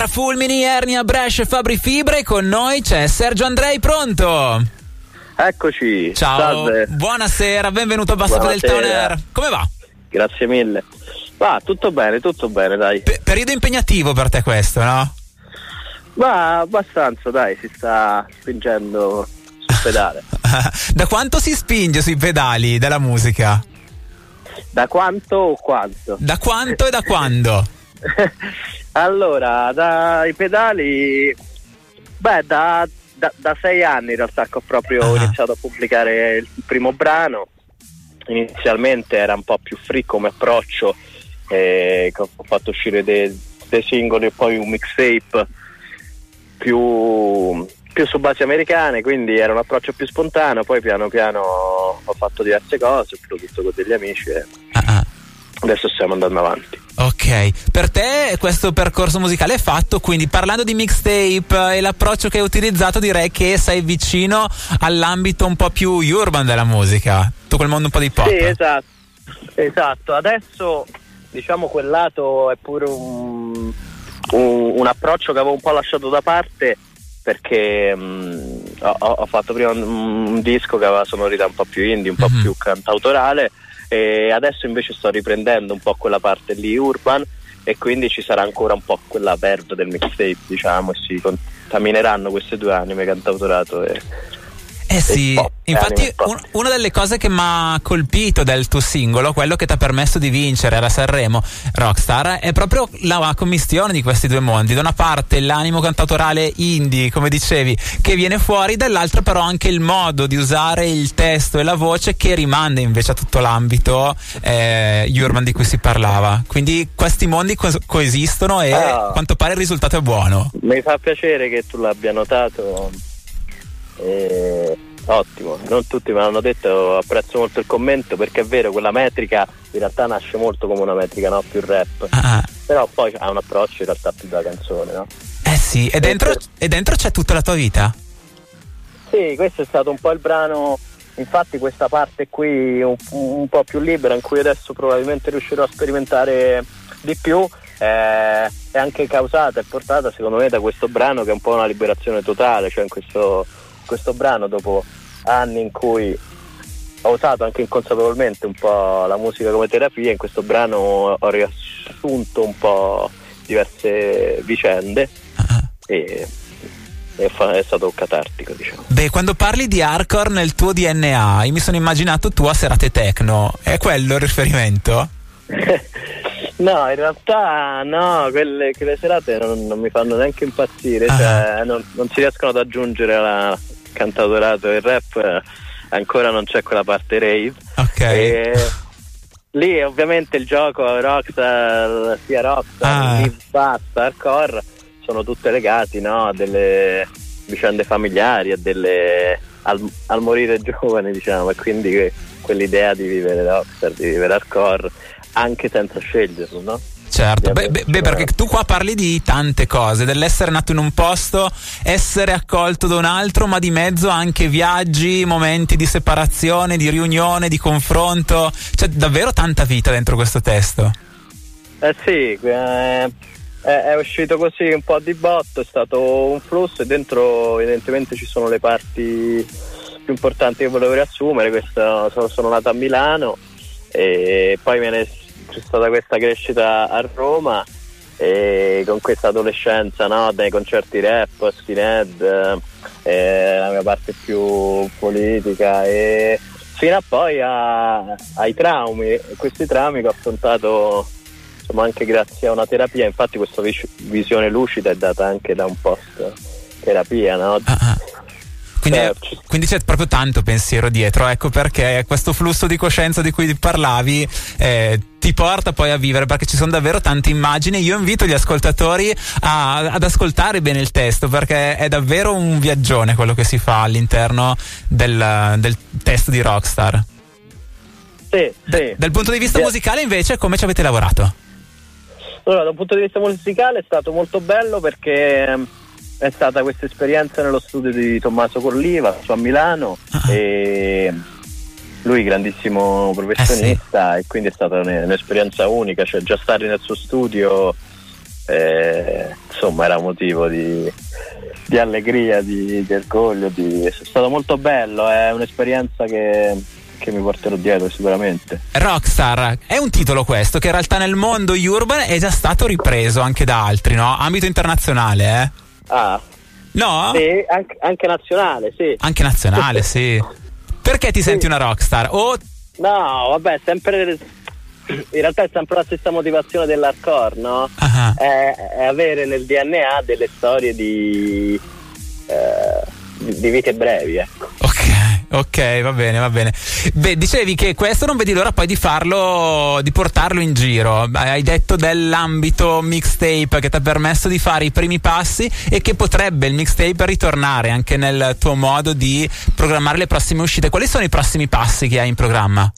Parafulmini, Ernia, Brescia e Fabri Fibre. Con noi c'è Sergio Andrei, pronto? Eccoci. Ciao. Salve. Buonasera, benvenuto a Bassa Fedeltà On Air. Come va? Grazie mille. Va, tutto bene, tutto bene, dai. Pe- periodo impegnativo per te questo, no? Va abbastanza, dai, si sta spingendo sul pedale. da quanto si spinge sui pedali della musica? Da quanto o quanto? Da quanto e da quando? allora, dai pedali, beh, da, da, da, sei anni in realtà che ho proprio Ah. iniziato a pubblicare il primo brano. Inizialmente era un po' più free come approccio, eh, ho fatto uscire dei, dei singoli e poi un mixtape più, più su basi americane, quindi era un approccio più spontaneo, poi piano piano ho fatto diverse cose, ho prodotto con degli amici e. adesso stiamo andando avanti. Ok, per te questo percorso musicale è fatto, quindi parlando di mixtape e l'approccio che hai utilizzato direi che sei vicino all'ambito un po' più urban della musica, tu quel mondo un po' di pop. Sì, esatto. Esatto, adesso diciamo quel lato è pure un, un- un approccio che avevo un po' lasciato da parte perché mm, ho, ho fatto prima un, un disco che aveva sonorità un po' più indie, un po' Mhm. più cantautorale e adesso invece sto riprendendo un po' quella parte lì urban e quindi ci sarà ancora un po' quella verve del mixtape diciamo e si contamineranno queste due anime cantautorato e, Eh sì, pop, infatti pop. un- una delle cose che mi ha colpito del tuo singolo, quello che ti ha permesso di vincere alla Sanremo Rockstar, è proprio la commistione di questi due mondi. Da una parte l'animo cantautorale indie, come dicevi, che viene fuori, dall'altra però anche il modo di usare il testo e la voce che rimanda invece a tutto l'ambito eh, urban di cui si parlava. Quindi questi mondi co- coesistono e Ah. a quanto pare il risultato è buono. Mi fa piacere che tu l'abbia notato. Eh, ottimo, non tutti me l'hanno detto, apprezzo molto il commento perché è vero, quella metrica in realtà nasce molto come una metrica no? più rap, Ah, però poi ha un approccio in realtà più da canzone. No? eh sì, e dentro, e dentro c'è tutta la tua vita. Sì, questo è stato un po' il brano, infatti questa parte qui un, un po' più libera in cui adesso probabilmente riuscirò a sperimentare di più eh, è anche causata e portata secondo me da questo brano che è un po' una liberazione totale, cioè in questo, questo brano dopo anni in cui ho usato anche inconsapevolmente un po' la musica come terapia, in questo brano ho riassunto un po' diverse vicende Ah. e, e fa- è stato catartico diciamo. Beh, quando parli di hardcore nel tuo DNA, io mi sono immaginato tu a serate techno. È quello il riferimento? no, in realtà no, quelle, quelle serate non, non mi fanno neanche impazzire, Ah. cioè, non, non si riescono ad aggiungere alla cantautorato e il rap, eh, ancora non c'è quella parte rave. Ok. E lì ovviamente il gioco Rockstar, sia Rockstar, Ah. Basta, Hardcore sono tutte legati no, a delle vicende familiari, a delle, al, al morire giovane diciamo e quindi que- quell'idea di vivere Rockstar, di vivere Hardcore anche senza sceglierlo, no? Certo, beh, beh, perché tu qua parli di tante cose, dell'essere nato in un posto, essere accolto da un altro, ma di mezzo anche viaggi, momenti di separazione, di riunione, di confronto. C'è davvero tanta vita dentro questo testo. Eh sì, eh, è, uscito così un po' di botto, è stato un flusso e dentro evidentemente ci sono le parti più importanti che volevo riassumere. Questo, sono, sono nato a Milano e poi me ne- c'è stata questa crescita a Roma e con questa adolescenza no, dai concerti rap, skinhead, eh, la mia parte più politica e fino a poi a- ai traumi, questi traumi che ho affrontato insomma anche grazie a una terapia, infatti questa vis- visione lucida è data anche da un post terapia, no? Ah, ah. Quindi, ci- quindi c'è proprio tanto pensiero dietro, ecco perché questo flusso di coscienza di cui parlavi eh, ti porta poi a vivere perché ci sono davvero tante immagini. Io invito gli ascoltatori a- ad ascoltare bene il testo perché è davvero un viaggione quello che si fa all'interno del, del testo di Rockstar. Sì, sì. Dal punto di vista Sì. musicale invece come ci avete lavorato? Allora, da un punto di vista musicale è stato molto bello perché è stata questa esperienza nello studio di Tommaso Corliva su a Milano Ah. e lui grandissimo professionista e quindi è stata un- un'esperienza unica, cioè già stare nel suo studio eh, insomma insomma era motivo di, di allegria, di, di orgoglio, di... è stato molto bello, è un'esperienza che, che mi porterò dietro sicuramente. Rockstar è un titolo questo che in realtà nel mondo urban è già stato ripreso anche da altri, no? Ambito internazionale, eh? Ah. No? Sì, anche, anche nazionale, sì. Anche nazionale, sì. Perché ti senti una rockstar? O No, vabbè, sempre. In realtà è sempre la stessa motivazione dell'hardcore, no? È, è avere nel DNA delle storie di, eh, di, di vite brevi, ecco. Ok, va bene, va bene. Beh, dicevi che questo non vedi l'ora poi di farlo, di portarlo in giro. Hai detto dell'ambito mixtape che ti ha permesso di fare i primi passi e che potrebbe il mixtape ritornare anche nel tuo modo di programmare le prossime uscite. Quali sono i prossimi passi che hai in programma?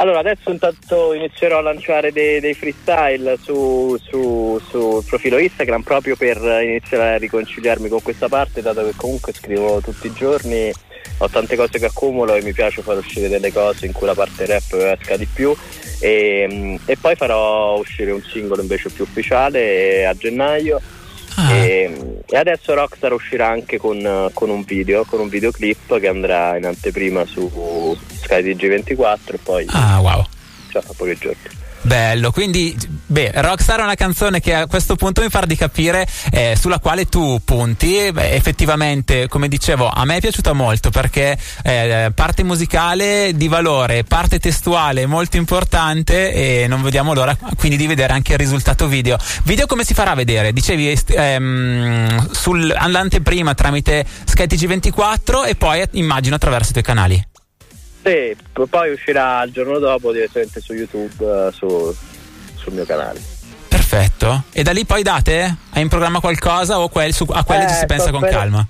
Allora, adesso intanto inizierò a lanciare dei, dei freestyle su, su, sul profilo Instagram proprio per iniziare a riconciliarmi con questa parte, dato che comunque scrivo tutti i giorni, ho tante cose che accumulo e mi piace far uscire delle cose in cui la parte rap esca di più e, e poi farò uscire un singolo invece più ufficiale a gennaio. Ah. E, e adesso Rockstar uscirà anche con, con un video, con un videoclip che andrà in anteprima su Sky TG24 e poi Ah, wow. cioè, fra pochi giorni. Bello, quindi beh, Rockstar è una canzone che a questo punto mi fa di capire eh, sulla quale tu punti. Beh, effettivamente, come dicevo, a me è piaciuta molto perché eh, parte musicale di valore, parte testuale molto importante e non vediamo l'ora quindi di vedere anche il risultato video. Video come si farà a vedere? Dicevi ehm, sul, all'anteprima tramite SkyTG24 e poi immagino attraverso i tuoi canali. Sì, poi uscirà il giorno dopo direttamente su YouTube, eh, su- sul mio canale. Perfetto. E da lì poi date? Hai in programma qualcosa o quel- su- a quelle Eh, ci si pensa con per- calma?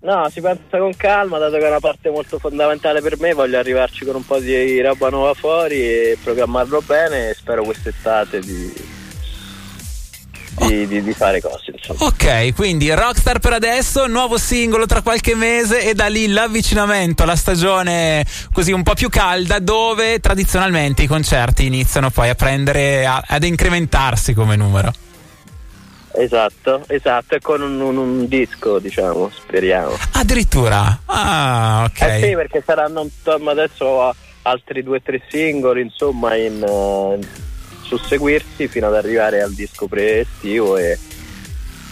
No, si pensa con calma, dato che è una parte molto fondamentale per me, voglio arrivarci con un po' di roba nuova fuori e programmarlo bene e spero quest'estate di, di, di- di fare cose, insomma. Ok, quindi Rockstar per adesso, nuovo singolo tra qualche mese e da lì l'avvicinamento alla stagione così un po' più calda dove tradizionalmente i concerti iniziano poi a prendere, a- ad incrementarsi come numero. Esatto, esatto, e con un, un- un disco, diciamo, speriamo. Addirittura. Ah, ok. Eh sì, perché saranno adesso altri due o tre singoli, insomma, in, eh, susseguirsi fino ad arrivare al disco pre-estivo e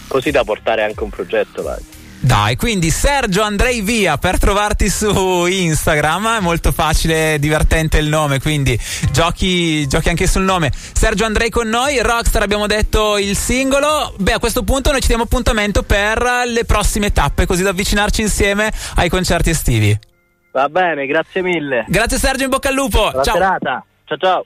così da portare anche un progetto avanti. Dai, quindi Sergio Andrei Via per trovarti su Instagram, è molto facile, divertente il nome, quindi giochi, giochi anche sul nome. Sergio Andrei con noi, Rockstar abbiamo detto il singolo, beh a questo punto noi ci diamo appuntamento per le prossime tappe, così da avvicinarci insieme ai concerti estivi. Va bene, grazie mille. Grazie Sergio, in bocca al lupo, Buona ciao! serata. Ciao ciao.